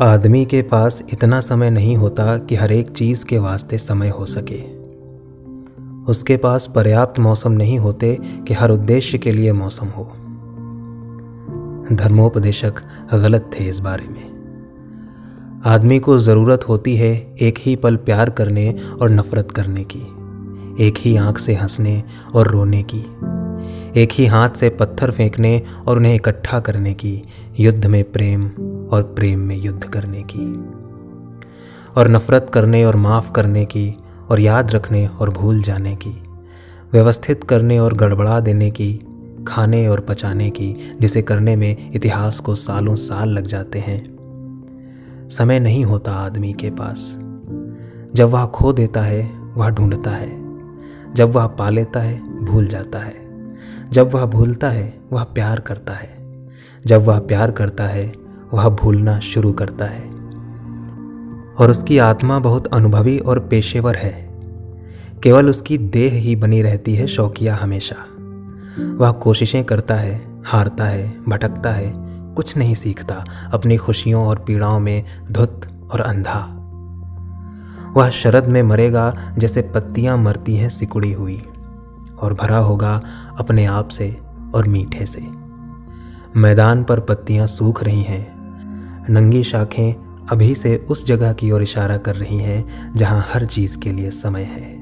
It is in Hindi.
आदमी के पास इतना समय नहीं होता कि हर एक चीज़ के वास्ते समय हो सके। उसके पास पर्याप्त मौसम नहीं होते कि हर उद्देश्य के लिए मौसम हो। धर्मोपदेशक गलत थे इस बारे में। आदमी को ज़रूरत होती है एक ही पल प्यार करने और नफ़रत करने की, एक ही आँख से हंसने और रोने की, एक ही हाथ से पत्थर फेंकने और उन्हें इकट्ठा करने की, युद्ध में प्रेम और प्रेम में युद्ध करने की, और नफ़रत करने और माफ़ करने की, और याद रखने और भूल जाने की, व्यवस्थित करने और गड़बड़ा देने की, खाने और पचाने की, जिसे करने में इतिहास को सालों साल लग जाते हैं। समय नहीं होता आदमी के पास। जब वह खो देता है, वह ढूंढता है। जब वह पा लेता है, भूल जाता है। जब वह भूलता है, वह प्यार करता है। जब वह प्यार करता है वह भूलना शुरू करता है। और उसकी आत्मा बहुत अनुभवी और पेशेवर है। केवल उसकी देह ही बनी रहती है शौकिया हमेशा। वह कोशिशें करता है, हारता है, भटकता है, कुछ नहीं सीखता, अपनी खुशियों और पीड़ाओं में धुत और अंधा। वह शरद में मरेगा जैसे पत्तियाँ मरती हैं सिकुड़ी हुई, और भरा होगा अपने आप से और मीठे से। मैदान पर पत्तियाँ सूख रही हैं नंगी शाखें अभी से उस जगह की ओर इशारा कर रही हैं जहाँ हर चीज़ के लिए समय है।